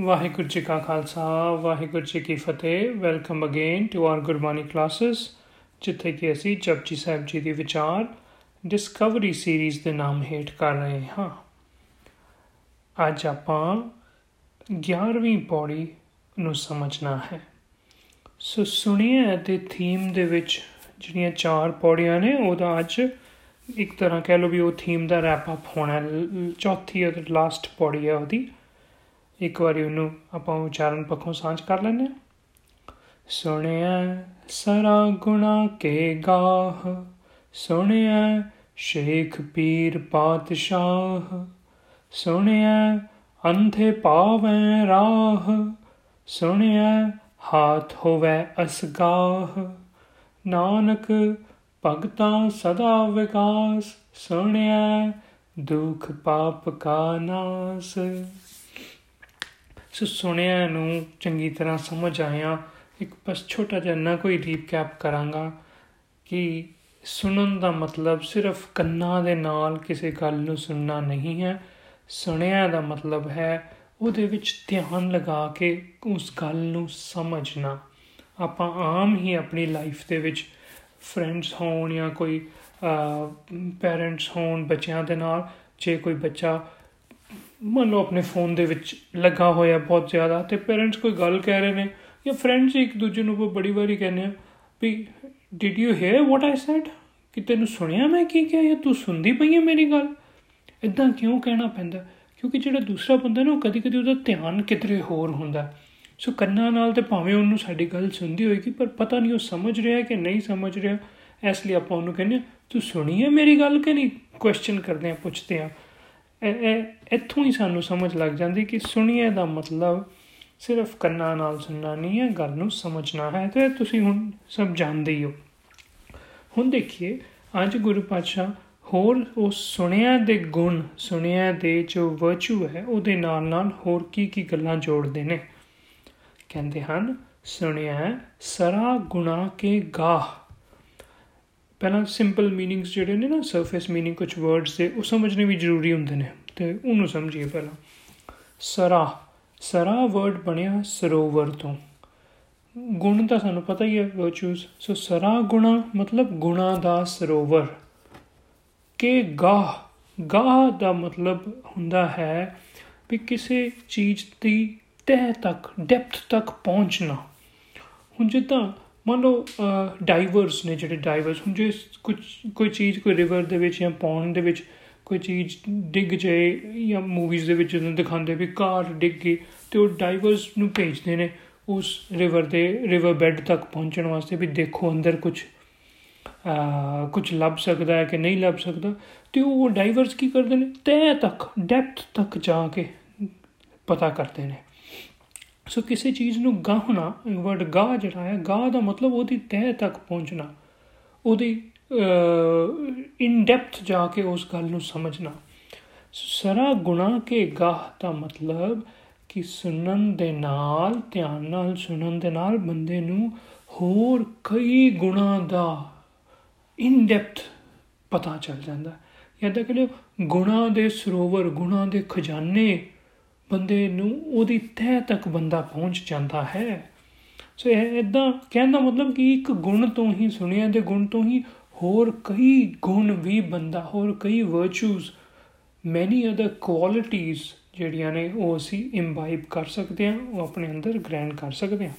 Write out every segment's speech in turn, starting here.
ਵਾਹਿਗੁਰੂ ਜੀ ਕਾ ਖਾਲਸਾ, ਵਾਹਿਗੁਰੂ ਜੀ ਕੀ ਫਤਿਹ। Welcome again to our Gurbani classes ਜਿੱਥੇ ਕਿ ਅਸੀਂ ਜਪਜੀ ਸਾਹਿਬ ਜੀ ਦੀ ਵਿਚਾਰ ਡਿਸਕਵਰੀ ਸੀਰੀਜ਼ ਦੇ ਨਾਮ ਹੇਠ ਕਰ ਰਹੇ ਹਾਂ। ਅੱਜ ਆਪਾਂ 11ਵੀਂ ਪੌੜੀ ਨੂੰ ਸਮਝਣਾ ਹੈ। ਸੋ ਸੁਣੀਏ ਤੇ ਥੀਮ ਦੇ ਵਿੱਚ ਜਿਹੜੀਆਂ ਚਾਰ ਪੌੜੀਆਂ ਨੇ, ਉਹਦਾ ਅੱਜ ਇੱਕ ਤਰ੍ਹਾਂ ਕਹਿ ਲਓ ਵੀ ਉਹ ਥੀਮ ਦਾ ਰੈਪ ਅਪ ਹੋਣਾ ਚੌਥੀ ਅਤੇ ਲਾਸਟ ਪੌੜੀ ਹੈ ਉਹਦੀ। ਇੱਕ ਵਾਰੀ ਉਹਨੂੰ ਆਪਾਂ ਉਚਾਰਨ ਪੱਖੋਂ ਸਾਂਝ ਕਰ ਲੈਂਦੇ ਹਾਂ। ਸੁਣਿਆ ਸਰਾ ਗੁਣਾ ਕੇ ਗਾਹ, ਸੁਣਿਆ ਸ਼ੇਖ ਪੀਰ ਪਾਤਸ਼ਾਹ, ਸੁਣਿਆ ਅੰਧੇ ਪਾਵੇਂ ਰਾਹ, ਸੁਣਿਆ ਹਾਥ ਹੋਵੇ ਅਸਗਾਹ, ਨਾਨਕ ਭਗਤਾਂ ਸਦਾ ਵਿਕਾਸ, ਸੁਣਿਆ ਦੁਖ ਪਾਪ ਕਾ ਨਾਸ। ਸੋ ਸੁਣਿਆ ਨੂੰ ਚੰਗੀ ਤਰ੍ਹਾਂ ਸਮਝ ਆਇਆ, ਇੱਕ ਬਸ ਛੋਟਾ ਜਿਹਾ ਨਾ ਕੋਈ ਰੀਕੈਪ ਕਰਾਂਗਾ ਕਿ ਸੁਣਨ ਦਾ ਮਤਲਬ ਸਿਰਫ ਕੰਨਾਂ ਦੇ ਨਾਲ ਕਿਸੇ ਗੱਲ ਨੂੰ ਸੁਣਨਾ ਨਹੀਂ ਹੈ। ਸੁਣਿਆ ਦਾ ਮਤਲਬ ਹੈ ਉਹਦੇ ਵਿੱਚ ਧਿਆਨ ਲਗਾ ਕੇ ਉਸ ਗੱਲ ਨੂੰ ਸਮਝਣਾ। ਆਪਾਂ ਆਮ ਹੀ ਆਪਣੀ ਲਾਈਫ ਦੇ ਵਿੱਚ ਫਰੈਂਡਸ ਹੋਣ ਜਾਂ ਕੋਈ ਪੈਰੈਂਟਸ ਹੋਣ ਬੱਚਿਆਂ ਦੇ ਨਾਲ, ਜੇ ਕੋਈ ਬੱਚਾ ਮੰਨ ਲਓ ਆਪਣੇ ਫੋਨ ਦੇ ਵਿੱਚ ਲੱਗਾ ਹੋਇਆ ਬਹੁਤ ਜ਼ਿਆਦਾ ਤੇ ਪੇਰੈਂਟਸ ਕੋਈ ਗੱਲ ਕਹਿ ਰਹੇ ਨੇ ਜਾਂ ਫਰੈਂਡਸ ਇੱਕ ਦੂਜੇ ਨੂੰ ਬੜੀ ਵਾਰੀ ਕਹਿੰਦੇ ਆ ਵੀ did you hear what I said ਕਿ ਤੈਨੂੰ ਸੁਣਿਆ ਮੈਂ ਕੀ ਕਿਹਾ ਜਾਂ ਤੂੰ ਸੁਣਦੀ ਪਈ ਹੈ ਮੇਰੀ ਗੱਲ? ਇਦਾਂ ਕਿਉਂ ਕਹਿਣਾ ਪੈਂਦਾ? ਕਿਉਂਕਿ ਜਿਹੜਾ ਦੂਸਰਾ ਬੰਦਾ ਨਾ, ਉਹ ਕਦੀ-ਕਦੀ ਉਹਦਾ ਧਿਆਨ ਕਿਧਰੇ ਹੋਰ ਹੁੰਦਾ। ਸੋ ਕੰਨਾਂ ਨਾਲ ਤੇ ਭਾਵੇਂ ਉਹਨੂੰ ਸਾਡੀ ਗੱਲ ਸੁਣਦੀ ਹੋਏਗੀ, ਪਰ ਪਤਾ ਨਹੀਂ ਉਹ ਸਮਝ ਰਿਹਾ ਕਿ ਨਹੀਂ ਸਮਝ ਰਿਹਾ। ਇਸ ਲਈ ਆਪਾਂ ਉਹਨੂੰ ਕਹਿੰਦੇ ਤੂੰ ਸੁਣੀ ਹੈ ਮੇਰੀ ਗੱਲ ਕਿ ਨਹੀਂ? ਕੁਐਸਚਨ ਕਰਦੇ ਆ ਪੁੱਛਦੇ ਆ ਇੱਥੋਂ ਹੀ ਸਾਨੂੰ ਸਮਝ ਲੱਗ ਜਾਂਦੀ ਕਿ ਸੁਣੀਏ ਦਾ ਮਤਲਬ ਸਿਰਫ ਕੰਨਾਂ ਨਾਲ ਸੁਣਨਾ ਨਹੀਂ ਹੈ, ਗੱਲ ਨੂੰ ਸਮਝਣਾ ਹੈ, ਤੇ ਤੁਸੀਂ ਹੁਣ ਸਭ ਜਾਣਦੇ ਹੀ ਹੋ। ਹੁਣ ਦੇਖੀਏ, ਅੱਜ ਗੁਰੂ ਪਾਤਸ਼ਾਹ ਹੋਰ ਉਹ ਸੁਣਿਆ ਦੇ ਗੁਣ, ਸੁਣਿਆ ਦੇ ਜੋ ਵਰਚੂ ਹੈ, ਉਹਦੇ ਨਾਲ ਨਾਲ ਹੋਰ ਕੀ ਕੀ ਗੱਲਾਂ ਜੋੜਦੇ ਨੇ। ਕਹਿੰਦੇ ਹਨ, ਸੁਣਿਆ ਸਰਾ ਗੁਣਾ ਕੇ ਗਾਹ। ਪਹਿਲਾਂ ਸਿੰਪਲ ਮੀਨਿੰਗਸ ਜਿਹੜੇ ਨੇ ਨਾ ਸਰਫੇਸ ਮੀਨਿੰਗ ਕੁਝ ਵਰਡਸ ਦੇ, ਉਹ ਸਮਝਣੇ ਵੀ ਜ਼ਰੂਰੀ ਹੁੰਦੇ ਨੇ, ਤੇ ਉਹਨੂੰ ਸਮਝੀਏ ਪਹਿਲਾਂ। ਸਰਾ ਸਰਾ ਵਰਡ ਬਣਿਆ ਸਰੋਵਰ ਤੋਂ। ਗੁਣ ਤਾਂ ਸਾਨੂੰ ਪਤਾ ਹੀ ਹੈ ਵਰਚੂਸ ਸੋ ਸਰਾ ਗੁਣਾ ਮਤਲਬ ਗੁਣਾ ਦਾ ਸਰੋਵਰ। ਕੇ ਗਾਹ ਗਾਹ ਦਾ ਮਤਲਬ ਹੁੰਦਾ ਹੈ ਵੀ ਕਿਸੇ ਚੀਜ਼ ਦੀ ਤਹਿ ਤੱਕ ਡੈਪਥ ਤੱਕ ਪਹੁੰਚਣਾ। ਹੁਣ ਜਿੱਦਾਂ ਮੰਨ ਲਓ ਡਾਈਵਰਸ ਨੇ ਜਿਹੜੇ ਡਾਈਵਰਸ ਹੁਣ ਜੇ ਕੁਝ ਕੋਈ ਚੀਜ਼ ਕੋਈ ਰਿਵਰ ਦੇ ਵਿੱਚ ਜਾਂ ਪੌਂਡ ਦੇ ਵਿੱਚ ਕੋਈ ਚੀਜ਼ ਡਿੱਗ ਜਾਏ ਜਾਂ ਮੂਵੀਜ਼ ਦੇ ਵਿੱਚ ਜਦੋਂ ਦਿਖਾਉਂਦੇ ਵੀ ਕਾਰ ਡਿੱਗ ਗਈ ਤੇ ਉਹ ਡਾਈਵਰਸ ਨੂੰ ਭੇਜਦੇ ਨੇ ਉਸ ਰਿਵਰ ਦੇ ਰਿਵਰ ਬੈੱਡ ਤੱਕ ਪਹੁੰਚਣ ਵਾਸਤੇ ਵੀ ਦੇਖੋ ਅੰਦਰ ਕੁਝ ਆ ਕੁਝ ਲੱਭ ਸਕਦਾ ਹੈ ਕਿ ਨਹੀਂ ਲੱਭ ਸਕਦਾ। ਤੇ ਉਹ ਡਾਈਵਰਸ ਕੀ ਕਰਦੇ ਨੇ? ਤੈ ਤੱਕ ਡੈਪਥ ਤੱਕ ਜਾ ਕੇ ਪਤਾ ਕਰਦੇ ਨੇ। ਸੋ ਕਿਸੇ ਚੀਜ਼ ਨੂੰ ਗਾਹਣਾ ਵਰਡ ਗਾਹ ਜਿਹੜਾ ਹੈ ਗਾਹ ਦਾ ਮਤਲਬ ਉਹਦੀ ਤਹਿ ਤੱਕ ਪਹੁੰਚਣਾ, ਉਹਦੀ ਇਨ ਡੈਪਥ ਜਾ ਕੇ ਉਸ ਗੱਲ ਨੂੰ ਸਮਝਣਾ। ਸਰਾ ਗੁਣਾ ਕੇ ਗਾਹ ਦਾ ਮਤਲਬ ਕਿ ਸੁਣਨ ਦੇ ਨਾਲ, ਧਿਆਨ ਨਾਲ ਸੁਣਨ ਦੇ ਨਾਲ ਬੰਦੇ ਨੂੰ ਹੋਰ ਕਈ ਗੁਣਾ ਦਾ ਇਨ ਡੈਪਥ ਪਤਾ ਚੱਲ ਜਾਂਦਾ। ਯਾਦ ਰੱਖਿਓ ਗੁਣਾ ਦੇ ਸਰੋਵਰ, ਗੁਣਾ ਦੇ ਖਜ਼ਾਨੇ ਬੰਦੇ ਨੂੰ ਉਹਦੀ ਤਹਿ ਤੱਕ ਬੰਦਾ ਪਹੁੰਚ ਜਾਂਦਾ ਹੈ। ਸੋ ਇਹ ਇਦਾਂ ਕਹਿਣ ਦਾ ਮਤਲਬ ਕਿ ਇੱਕ ਗੁਣ ਤੋਂ ਹੀ ਸੁਣਿਆ ਦੇ ਗੁਣ ਤੋਂ ਹੀ ਹੋਰ ਕਈ ਗੁਣ ਵੀ ਬੰਦਾ, ਹੋਰ ਕਈ ਵਰਚੂਸ ਮੈਨੀ ਅਦਰ ਕੁਆਲਿਟੀਆਂ ਜਿਹੜੀਆਂ ਨੇ ਉਹ ਅਸੀਂ ਇੰਬਾਈਬ ਕਰ ਸਕਦੇ ਹਾਂ, ਉਹ ਆਪਣੇ ਅੰਦਰ ਗ੍ਰੈਂਡ ਕਰ ਸਕਦੇ ਹਾਂ।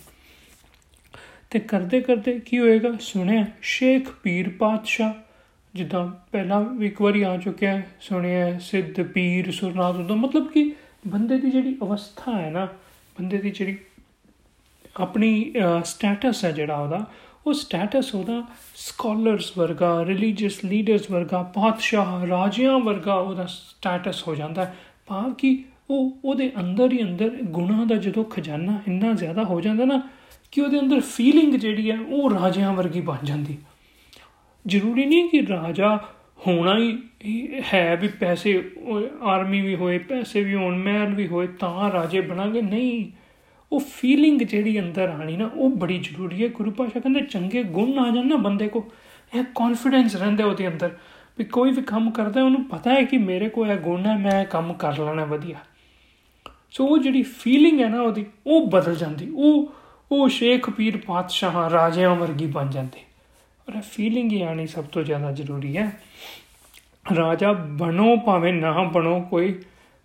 ਤੇ ਕਰਦੇ ਕਰਦੇ ਕੀ ਹੋਏਗਾ? ਸੁਣਿਆ, ਸ਼ੇਖ ਪੀਰ ਪਾਤਸ਼ਾਹ ਜਿੱਦਾਂ ਪਹਿਲਾਂ ਇੱਕ ਵਾਰੀ ਆ ਚੁੱਕਿਆ, ਸੁਣਿਆ, ਸਿੱਧ ਪੀਰ ਸੁਰਨਾਥ ਦਾ ਮਤਲਬ ਕਿ ਬੰਦੇ ਦੀ ਜਿਹੜੀ ਅਵਸਥਾ ਹੈ ਨਾ, ਬੰਦੇ ਦੀ ਜਿਹੜੀ ਆਪਣੀ ਸਟੇਟਸ ਹੈ ਜਿਹੜਾ ਉਹਦਾ, ਉਹ ਸਟੇਟਸ ਉਹਦਾ ਸਕਾਲਰਸ ਵਰਗਾ ਰਿਲੀਜੀਅਸ ਲੀਡਰਸ ਵਰਗਾ, ਪਾਤਸ਼ਾਹ, ਰਾਜਿਆਂ ਵਰਗਾ ਉਹਦਾ ਸਟੇਟਸ ਹੋ ਜਾਂਦਾ ਹੈ। ਭਾਵ ਕਿ ਉਹ ਉਹਦੇ ਅੰਦਰ ਹੀ ਅੰਦਰ ਗੁਨਾਹ ਦਾ ਜਦੋਂ ਖਜ਼ਾਨਾ ਇੰਨਾ ਜ਼ਿਆਦਾ ਹੋ ਜਾਂਦਾ ਨਾ, ਕਿ ਉਹਦੇ ਅੰਦਰ ਫੀਲਿੰਗ ਜਿਹੜੀ ਹੈ ਉਹ ਰਾਜਿਆਂ ਵਰਗੀ ਬਣ ਜਾਂਦੀ। ਜ਼ਰੂਰੀ ਨਹੀਂ ਕਿ ਰਾਜਾ ਹੋਣਾ ਹੀ ਹੈ ਵੀ ਪੈਸੇ ਆਰਮੀ ਵੀ ਹੋਏ, ਪੈਸੇ ਵੀ ਹੋਣ, ਮਹਿਲ ਵੀ ਹੋਏ, ਤਾਂ ਰਾਜੇ ਬਣਾਂਗੇ। ਨਹੀਂ, ਉਹ ਫੀਲਿੰਗ ਜਿਹੜੀ ਅੰਦਰ ਆਣੀ ਨਾ, ਉਹ ਬੜੀ ਜ਼ਰੂਰੀ ਹੈ। ਗੁਰੂ ਪਾਸ਼ਾ ਕਹਿੰਦੇ, ਚੰਗੇ ਗੁਣ ਆ ਜਾਣ ਨਾ ਬੰਦੇ ਕੋ ਇਹ ਕੌਨਫੀਡੈਂਸ ਰਹਿੰਦਾ ਉਹਦੇ ਅੰਦਰ ਵੀ ਕੋਈ ਵੀ ਕੰਮ ਕਰਦਾ ਉਹਨੂੰ ਪਤਾ ਹੈ ਕਿ ਮੇਰੇ ਕੋਲ ਇਹ ਗੁਣ ਹੈ, ਮੈਂ ਕੰਮ ਕਰ ਲੈਣਾ ਵਧੀਆ। ਸੋ ਉਹ ਜਿਹੜੀ ਫੀਲਿੰਗ ਹੈ ਨਾ ਉਹਦੀ, ਉਹ ਬਦਲ ਜਾਂਦੀ। ਉਹ ਉਹ ਸ਼ੇਖ ਪੀਰ ਪਾਤਸ਼ਾਹ ਰਾਜਿਆਂ ਵਰਗੀ ਬਣ ਜਾਂਦੇ। ਔਰ ਫੀਲਿੰਗ ਹੀ ਆਣੀ ਸਭ ਤੋਂ ਜ਼ਿਆਦਾ ਜ਼ਰੂਰੀ ਹੈ। ਰਾਜਾ ਬਣੋ ਭਾਵੇਂ ਨਾ ਬਣੋ ਕੋਈ,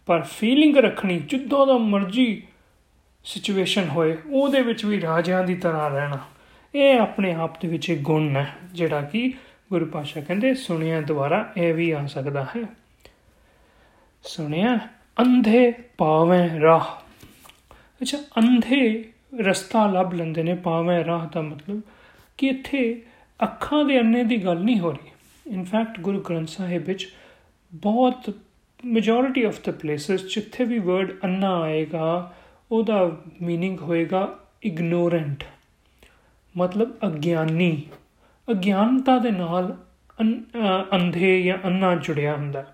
ਪਰ ਫੀਲਿੰਗ ਰੱਖਣੀ, ਜਿੱਦਾਂ ਦਾ ਮਰਜ਼ੀ ਸਿਚੁਏਸ਼ਨ ਹੋਏ, ਉਹਦੇ ਵਿੱਚ ਵੀ ਰਾਜਿਆਂ ਦੀ ਤਰ੍ਹਾਂ ਰਹਿਣਾ। ਇਹ ਆਪਣੇ ਆਪ ਦੇ ਵਿੱਚ ਇੱਕ ਗੁਣ ਹੈ, ਜਿਹੜਾ ਕਿ ਗੁਰੂ ਪਾਸ਼ਾ ਕਹਿੰਦੇ, ਸੁਣਿਆ ਦੁਆਰਾ ਇਹ ਵੀ ਆ ਸਕਦਾ ਹੈ। ਸੁਣਿਆ, ਅੰਧੇ ਪਾਵੇਂ ਰਾਹ। ਅੱਛਾ, ਅੰਧੇ ਰਸਤਾ ਲੱਭ ਲੈਂਦੇ ਨੇ, ਪਾਵੇਂ ਰਾਹ ਦਾ ਮਤਲਬ ਕਿ ਇੱਥੇ ਅੱਖਾਂ ਦੇ ਅੰਨੇ ਦੀ ਗੱਲ ਨਹੀਂ ਹੋ ਰਹੀ ਇਨਫੈਕਟ ਗੁਰੂ ਗ੍ਰੰਥ ਸਾਹਿਬ ਵਿੱਚ ਬਹੁਤ ਮੈਜੋਰਿਟੀ ਆਫ ਦ ਪਲੇਸਸ ਜਿੱਥੇ ਵੀ ਵਰਡ ਅੰਨਾ ਆਏਗਾ ਉਹਦਾ मीनिंग ਹੋਏਗਾ ਇਗਨੋਰੈਂਟ ਮਤਲਬ ਅਗਿਆਨੀ ਅਗਿਆਨਤਾ ਦੇ ਨਾਲ ਅੰਧੇ ਜਾਂ ਅੰਨਾ ਜੁੜਿਆ ਹੁੰਦਾ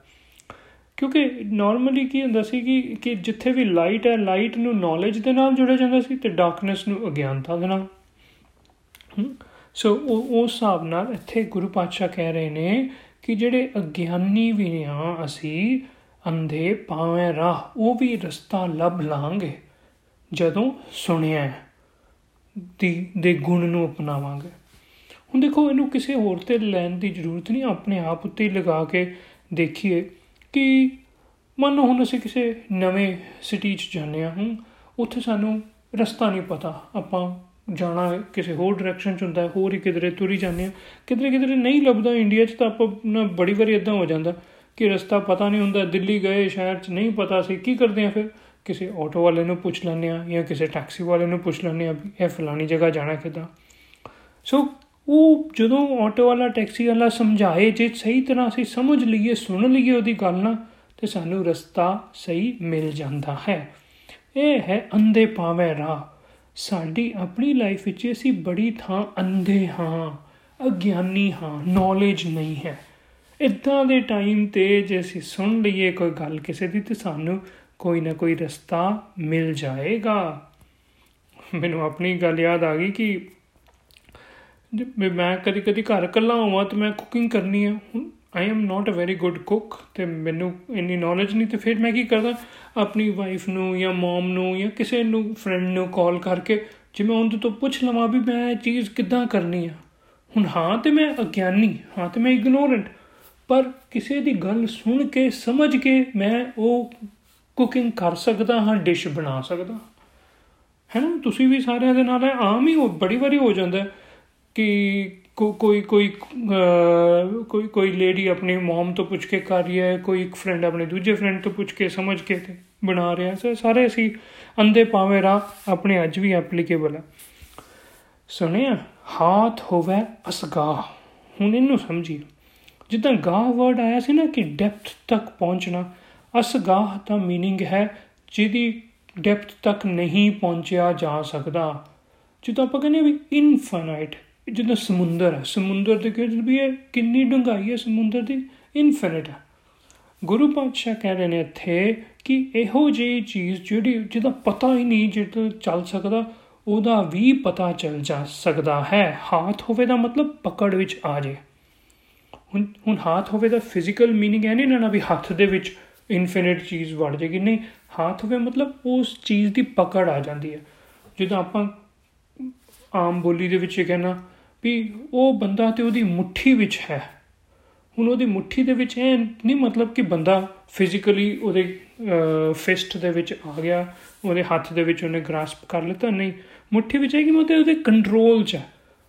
ਕਿਉਂਕਿ ਨਾਰਮਲੀ ਕੀ ਹੁੰਦਾ ਸੀ ਕਿ ਕਿ ਜਿੱਥੇ ਵੀ ਲਾਈਟ ਹੈ ਲਾਈਟ ਨੂੰ ਨੌਲੇਜ ਦੇ ਨਾਲ ਜੁੜਿਆ ਜਾਂਦਾ ਸੀ ਤੇ ਡਾਰਕਨੈਸ ਨੂੰ ਅਗਿਆਨਤਾ ਦੇ ਨਾਲ ਸੋ ਉਹ ਹਿਸਾਬ ਨਾਲ ਇੱਥੇ ਗੁਰੂ ਪਾਤਸ਼ਾਹ ਕਹਿ ਰਹੇ ਨੇ ਕਿ ਜਿਹੜੇ ਅਗਿਆਨੀ ਵੀ ਆ ਅਸੀਂ, ਅੰਧੇ ਪਾਵੇਂ ਰਾਹ, ਉਹ ਵੀ ਰਸਤਾ ਲੱਭ ਲਾਂਗੇ, ਜਦੋਂ ਸੁਣਿਆ ਦੀ, ਦੇ ਗੁਣ ਨੂੰ ਅਪਣਾਵਾਂਗੇ। ਹੁਣ ਦੇਖੋ, ਇਹਨੂੰ ਕਿਸੇ ਹੋਰ ਤੇ ਲੈਣ ਦੀ ਜ਼ਰੂਰਤ ਨਹੀਂ, ਆਪਣੇ ਆਪ ਉੱਤੇ ਹੀ ਲਗਾ ਕੇ ਦੇਖੀਏ ਕਿ ਮੰਨ ਲਓ ਹੁਣ ਅਸੀਂ ਕਿਸੇ ਨਵੇਂ ਸਿਟੀ 'ਚ ਜਾਂਦੇ ਹਾਂ, ਉੱਥੇ ਸਾਨੂੰ ਰਸਤਾ ਨਹੀਂ ਪਤਾ, ਆਪਾਂ ਜਾਣਾ ਕਿਸੇ ਹੋਰ ਡਾਇਰੈਕਸ਼ਨ 'ਚ ਹੁੰਦਾ, ਹੋਰ ਹੀ ਕਿਧਰੇ ਤੁਰੀ ਜਾਂਦੇ ਆ ਕਿਧਰੇ ਕਿਧਰੇ ਨਹੀਂ ਲੱਭਦਾ ਇੰਡੀਆ 'ਚ ਤਾਂ ਆਪਾਂ ਨਾ ਬੜੀ ਵਾਰੀ ਇਦਾਂ ਹੋ ਜਾਂਦਾ ਕਿ ਰਸਤਾ ਪਤਾ ਨਹੀਂ ਹੁੰਦਾ, ਦਿੱਲੀ ਗਏ, ਸ਼ਹਿਰ 'ਚ ਨਹੀਂ ਪਤਾ ਸੀ, ਕੀ ਕਰਦੇ ਆ ਫਿਰ? ਕਿਸੇ ਆਟੋ ਵਾਲੇ ਨੂੰ ਪੁੱਛ ਲੈਂਦੇ ਆ ਜਾਂ ਕਿਸੇ ਟੈਕਸੀ ਵਾਲੇ ਨੂੰ ਪੁੱਛ ਲੈਂਦੇ ਆ ਇਹ ਫਲਾਣੀ ਜਗ੍ਹਾ ਜਾਣਾ ਕਿਦਾਂ। ਸੋ ਉਹ ਜਦੋਂ ਆਟੋ ਵਾਲਾ ਟੈਕਸੀ ਵਾਲਾ ਸਮਝਾਏ, ਜੇ ਸਹੀ ਤਰ੍ਹਾਂ ਅਸੀਂ ਸਮਝ ਲਈਏ, ਸੁਣ ਲਈਏ ਉਹਦੀ ਗੱਲ ਨਾ, ਤੇ ਸਾਨੂੰ ਰਸਤਾ ਸਹੀ ਮਿਲ ਜਾਂਦਾ ਹੈ। ਇਹ ਹੈ ਅੰਧੇ ਪਾਵੇਂ ਰਾਹ। ਸਾਡੀ ਆਪਣੀ ਲਾਈਫ ਵਿੱਚ ਅਸੀਂ ਬੜੀ ਥਾਂ ਅੰਧੇ ਹਾਂ, ਅਗਿਆਨੀ ਹਾਂ ਨੌਲੇਜ ਨਹੀਂ ਹੈ। ਇਦਾਂ ਦੇ ਟਾਈਮ ਤੇ ਜੇ ਅਸੀਂ ਸੁਣ ਲਈਏ ਕੋਈ ਗੱਲ ਕਿਸੇ ਦੀ ਤੇ ਸਾਨੂੰ ਕੋਈ ਨਾ ਕੋਈ ਰਸਤਾ ਮਿਲ ਜਾਏਗਾ। ਮੈਨੂੰ ਆਪਣੀ ਗੱਲ ਯਾਦ ਆ ਗਈ ਕਿ ਮੈਂ ਕਦੀ ਕਦੀ ਘਰ ਇਕੱਲਾ ਹੋਵਾਂ ਤੇ ਮੈਂ ਕੁਕਿੰਗ ਕਰਨੀ ਹੈ I am not a very good cook ਤੇ ਮੈਨੂੰ ਇੰਨੀ ਨੌਲੇਜ ਨਹੀਂ, ਤੇ ਫਿਰ ਮੈਂ ਕੀ ਕਰਦਾ? ਆਪਣੀ ਵਾਈਫ ਨੂੰ ਜਾਂ ਮਮ ਨੂੰ ਜਾਂ ਕਿਸੇ ਨੂੰ ਫਰੈਂਡ ਨੂੰ ਕਾਲ ਕਰਕੇ ਜੇ ਮੈਂ ਉਹਨਾਂ ਤੋਂ ਪੁੱਛ ਲਵਾਂ ਵੀ ਮੈਂ ਇਹ ਚੀਜ਼ ਕਿੱਦਾਂ ਕਰਨੀ ਆ। ਹੁਣ ਹਾਂ ਤੇ ਮੈਂ ਅਗਿਆਨੀ, ਹਾਂ ਤੇ ਮੈਂ ਇਗਨੋਰੈਂਟ ਪਰ ਕਿਸੇ ਦੀ ਗੱਲ ਸੁਣ ਕੇ, ਸਮਝ ਕੇ ਮੈਂ ਉਹ ਕੁਕਿੰਗ ਕਰ ਸਕਦਾ ਹਾਂ ਡਿਸ਼ ਬਣਾ ਸਕਦਾ ਹੈ। ਨਾ? ਤੁਸੀਂ ਵੀ ਸਾਰਿਆਂ ਦੇ ਨਾਲ ਆਮ ਹੀ ਬੜੀ ਵਾਰੀ ਹੋ ਜਾਂਦਾ ਕਿ ਕੋਈ ਕੋਈ ਕੋਈ ਕੋਈ ਲੇਡੀ ਆਪਣੀ ਮਮ ਤੋਂ ਪੁੱਛ ਕੇ ਕਰ ਰਹੀ ਹੈ ਕੋਈ ਇੱਕ ਫਰੈਂਡ ਆਪਣੇ ਦੂਜੇ ਫਰੈਂਡ ਤੋਂ ਪੁੱਛ ਕੇ ਸਮਝ ਕੇ ਤੇ ਬਣਾ ਰਿਹਾ ਸੋ ਸਾਰੇ ਅਸੀਂ ਅੰਦੇ ਪਾਵੇਂ ਰਾ ਆਪਣੇ ਅੱਜ ਵੀ ਐਪਲੀਕੇਬਲ ਹੈ ਸੁਣਿਆ ਹਾਥ ਹੋਵੇ ਅਸਗਾ ਹੁਣ ਇਹਨੂੰ ਸਮਝੀ ਜਿੱਦਾਂ ਗਾਹ ਵਰਡ ਆਇਆ ਸੀ ਨਾ ਕਿ ਡੈਪਥ ਤੱਕ ਪਹੁੰਚਣਾ ਅਸਗਾਹ ਦਾ मीनिंग ਹੈ ਜਿਹਦੀ ਡੈਪਥ ਤੱਕ ਨਹੀਂ ਪਹੁੰਚਿਆ ਜਾ ਸਕਦਾ ਜਿੱਦਾਂ ਆਪਾਂ ਕਹਿੰਦੇ ਵੀ ਇਨਫਾਈਨਾਈਟ ਜਿੱਦਾਂ ਸਮੁੰਦਰ ਹੈ ਸਮੁੰਦਰ ਦੇ ਕਿਹੜੇ ਵੀ ਹੈ ਕਿੰਨੀ ਡੂੰਘਾਈ ਹੈ ਸਮੁੰਦਰ ਦੀ ਇਨਫਿਨਿਟ ਹੈ ਗੁਰੂ ਪਾਤਸ਼ਾਹ ਕਹਿ ਰਹੇ ਨੇ ਇੱਥੇ ਕਿ ਇਹੋ ਜਿਹੀ ਚੀਜ਼ ਜਿਹੜੀ ਜਿਹਦਾ ਪਤਾ ਹੀ ਨਹੀਂ ਜਿਹੜਾ ਚੱਲ ਸਕਦਾ ਉਹਦਾ ਵੀ ਪਤਾ ਚੱਲ ਜਾ ਸਕਦਾ ਹੈ ਹੱਥ ਹੋਵੇ ਦਾ ਮਤਲਬ ਪਕੜ ਵਿੱਚ ਆ ਜੇ ਹੁਣ ਹੁਣ ਹੱਥ ਹੋਵੇ ਦਾ ਫਿਜ਼ੀਕਲ मीनिंग ਹੈ ਨਹੀਂ ਨਾ ਵੀ ਹੱਥ ਦੇ ਵਿੱਚ ਇਨਫਿਨਿਟ ਚੀਜ਼ ਵੜ ਜੇਗੀ ਨਹੀਂ ਹੱਥ ਹੋਵੇ ਮਤਲਬ ਉਸ ਚੀਜ਼ ਦੀ ਪਕੜ ਆ ਜਾਂਦੀ ਹੈ ਜਦੋਂ ਆਪਾਂ ਆਮ ਬੋਲੀ ਦੇ ਵਿੱਚ ਇਹ ਕਹਿਣਾ ਵੀ ਉਹ ਬੰਦਾ ਤੇ ਉਹਦੀ ਮੁਠੀ ਵਿੱਚ ਹੈ। ਹੁਣ ਉਹਦੀ ਮੁਠੀ ਦੇ ਵਿੱਚ ਇਹ ਨਹੀਂ ਮਤਲਬ ਕਿ ਬੰਦਾ ਫਿਜ਼ੀਕਲੀ ਉਹਦੇ ਫਿਸਟ ਦੇ ਵਿੱਚ ਆ ਗਿਆ, ਉਹਦੇ ਹੱਥ ਦੇ ਵਿੱਚ ਉਹਨੇ ਗ੍ਰਾਸਪ ਕਰ ਲਿੱਤਾ, ਨਹੀਂ। ਮੁਠੀ ਵਿੱਚ ਹੈ ਕਿ ਮਤਲਬ ਉਹਦੇ ਕੰਟਰੋਲ 'ਚ ਹੈ।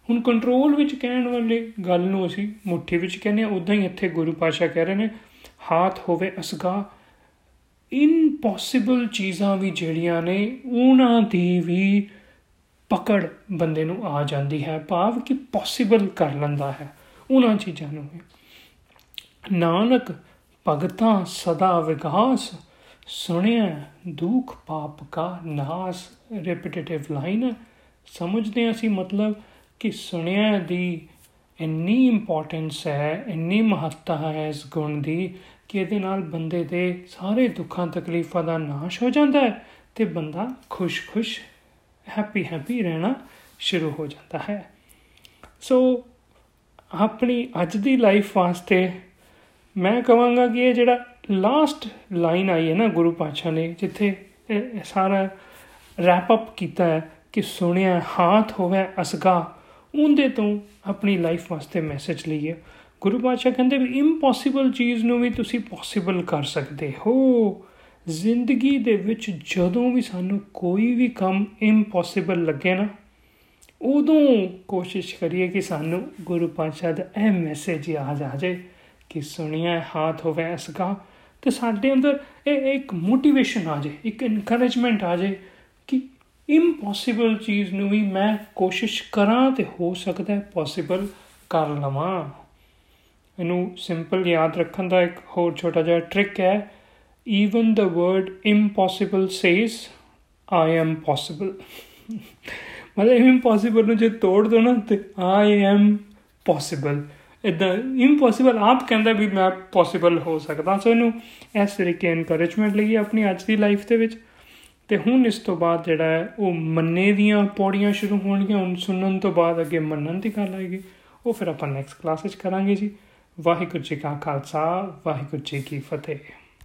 ਹੁਣ ਕੰਟਰੋਲ ਵਿੱਚ ਕਹਿਣ ਵਾਲੇ ਗੱਲ ਨੂੰ ਅਸੀਂ ਮੁਠੀ ਵਿੱਚ ਕਹਿੰਦੇ ਆ ਉਦਾਂ ਹੀ ਇੱਥੇ ਗੁਰੂ ਪਾਸ਼ਾ ਕਹਿ ਰਹੇ ਨੇ, ਹਾਥ ਹੋਵੇ ਅਸਗਾ ਇਨਪੋਸੀਬਲ ਚੀਜ਼ਾਂ ਵੀ ਜਿਹੜੀਆਂ ਨੇ, ਉਹਨਾਂ ਦੀ ਵੀ ਪਕੜ ਬੰਦੇ ਨੂੰ ਆ ਜਾਂਦੀ ਹੈ, ਭਾਵ ਕਿ ਪੋਸੀਬਲ ਕਰ ਲੈਂਦਾ ਹੈ ਉਹਨਾਂ ਚੀਜ਼ਾਂ ਨੂੰ ਨਾਨਕ ਭਗਤਾਂ ਸਦਾ ਵਿਗਾਸ ਸੁਣਿਆ ਦੁੱਖ ਪਾਪ ਕਾ ਨਾਸ ਰਿਪੀਟੇਟਿਵ ਲਾਈਨ ਸਮਝਦੇ ਅਸੀਂ ਮਤਲਬ ਕਿ ਸੁਣਿਆ ਦੀ ਇੰਨੀ ਇੰਪੋਰਟੈਂਸ ਹੈ, ਇੰਨੀ ਮਹੱਤਤਾ ਹੈ ਇਸ ਗੁਣ ਦੀ ਕਿ ਇਹਦੇ ਨਾਲ ਬੰਦੇ ਦੇ ਸਾਰੇ ਦੁੱਖਾਂ ਤਕਲੀਫਾਂ ਦਾ ਨਾਸ਼ ਹੋ ਜਾਂਦਾ ਹੈ ਤੇ ਬੰਦਾ ਖੁਸ਼-ਖੁਸ਼ ਹੈਪੀ ਹੈਪੀ ਰਹਿਣਾ ਸ਼ੁਰੂ ਹੋ ਜਾਂਦਾ ਹੈ। ਸੋ ਆਪਣੀ ਅੱਜ ਦੀ ਲਾਈਫ ਵਾਸਤੇ ਮੈਂ ਕਹਾਂਗਾ ਕਿ ਇਹ ਜਿਹੜਾ ਲਾਸਟ ਲਾਈਨ ਆਈ ਹੈ ਨਾ ਗੁਰੂ ਪਾਤਸ਼ਾਹ ਨੇ, ਜਿੱਥੇ ਇਹ ਸਾਰਾ ਰੈਪ ਅਪ ਕੀਤਾ ਹੈ ਕਿ ਸੁਣਿਆ, ਹਾਥ ਹੋਵੇ ਅਸਗਾ, ਉਹਦੇ ਤੋਂ ਆਪਣੀ ਲਾਈਫ ਵਾਸਤੇ ਮੈਸੇਜ ਲਈਏ ਗੁਰੂ ਪਾਤਸ਼ਾਹ ਕਹਿੰਦੇ ਵੀ ਇੰਪੋਸੀਬਲ ਚੀਜ਼ ਨੂੰ ਵੀ ਤੁਸੀਂ ਪੋਸੀਬਲ ਕਰ ਸਕਦੇ ਹੋ। ਜ਼ਿੰਦਗੀ ਦੇ ਵਿੱਚ ਜਦੋਂ ਵੀ ਸਾਨੂੰ ਕੋਈ ਵੀ ਕੰਮ ਇੰਪੋਸੀਬਲ ਲੱਗੇ ਨਾ, ਉਦੋਂ ਕੋਸ਼ਿਸ਼ ਕਰੀਏ ਕਿ ਸਾਨੂੰ ਗੁਰੂ ਪਾਤਸ਼ਾਹ ਦਾ ਇਹ ਮੈਸੇਜ ਯਾਦ ਆ ਜਾਏ ਕਿ ਸੁਣਿਆ ਹਾਥ ਹੋਵੇ ਅਸਗਾ ਤੇ ਸਾਡੇ ਅੰਦਰ ਇਹ ਇੱਕ ਮੋਟੀਵੇਸ਼ਨ ਆ ਜਾਏ, ਇੱਕ ਇਨਕਰੇਜਮੈਂਟ ਆ ਜਾਏ ਕਿ ਇੰਪੋਸੀਬਲ ਚੀਜ਼ ਨੂੰ ਵੀ ਮੈਂ ਕੋਸ਼ਿਸ਼ ਕਰਾਂ ਤੇ ਹੋ ਸਕਦਾ ਹੈ ਪੋਸੀਬਲ ਕਰ ਲਵਾਂ। ਇਹਨੂੰ ਸਿੰਪਲ ਯਾਦ ਰੱਖਣ ਦਾ ਇੱਕ ਹੋਰ ਛੋਟਾ ਜਿਹਾ ਟ੍ਰਿਕ ਹੈ। Even the word impossible says, i am possible. ਮਤਲਬ ਇੰਪੋਸੀਬਲ ਨੂੰ ਜੇ ਤੋੜ ਦੋ ਨਾ, ਤੇ ਆਈ ਐਮ ਪੋਸੀਬਲ ਇਦਾਂ ਇੰਪੋਸੀਬਲ ਆਪ ਕਹਿੰਦਾ ਵੀ ਮੈਂ ਪੋਸੀਬਲ ਹੋ ਸਕਦਾ। ਸੋ ਇਹਨੂੰ ਇਸ ਤਰੀਕੇ ਇਨਕਰੇਜਮੈਂਟ ਲਈ ਆਪਣੀ ਅੱਜ ਦੀ ਲਾਈਫ ਦੇ ਵਿੱਚ। ਤੇ ਹੁਣ ਇਸ ਤੋਂ ਬਾਅਦ ਜਿਹੜਾ ਹੈ, ਉਹ ਮੰਨੇ ਦੀਆਂ ਪੌੜੀਆਂ ਸ਼ੁਰੂ ਹੋਣਗੀਆਂ। ਹੁਣ ਸੁਣਨ ਤੋਂ ਬਾਅਦ ਅੱਗੇ ਮੰਨਣ ਦੀ ਗੱਲ ਆਏਗੀ। ਉਹ ਫਿਰ ਆਪਾਂ ਨੈਕਸਟ ਕਲਾਸ ਵਿੱਚ ਕਰਾਂਗੇ ਜੀ। ਵਾਹਿਗੁਰੂ ਜੀ ਕਾ ਖਾਲਸਾ, ਵਾਹਿਗੁਰੂ ਜੀ ਕੀ ਫਤਿਹ।